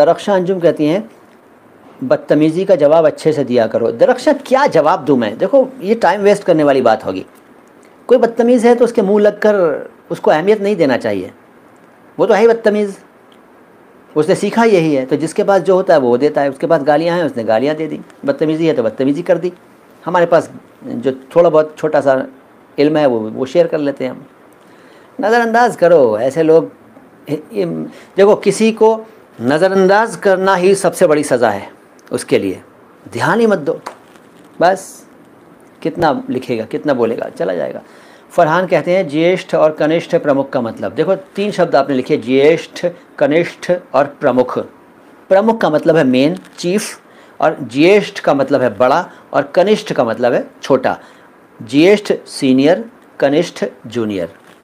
दरख्शा अंजुम कहती हैं, बदतमीज़ी का जवाब अच्छे से दिया करो। दरख्शा क्या जवाब दूँ मैं? देखो, ये टाइम वेस्ट करने वाली बात होगी। कोई बदतमीज़ है तो उसके मुँह लग कर उसको अहमियत नहीं देना चाहिए। वो तो है ही बदतमीज़। उसने सीखा यही है तो जिसके पास जो होता है वो देता है। उसके पास गालियाँ हैं, उसने गालियाँ दे दी। बदतमीज़ी है तो बदतमीज़ी कर दी। हमारे पास जो थोड़ा बहुत छोटा सा इल्म है, वो वो शेयर कर लेते हैं हम। नज़रअंदाज करो, ऐसे लोग देखो, किसी को नज़रअंदाज करना ही सबसे बड़ी सज़ा है उसके लिए। ध्यान ही मत दो। बस, कितना लिखेगा, कितना बोलेगा, चला जाएगा। फरहान कहते हैं, ज्येष्ठ और कनिष्ठ प्रमुख का मतलब। देखो, तीन शब्द आपने लिखे, ज्येष्ठ, कनिष्ठ और प्रमुख। प्रमुख का मतलब है मेन चीफ और ज्येष्ठ का मतलब है बड़ा, और कनिष्ठ का मतलब है छोटा। ज्येष्ठ सीनियर कनिष्ठ जूनियर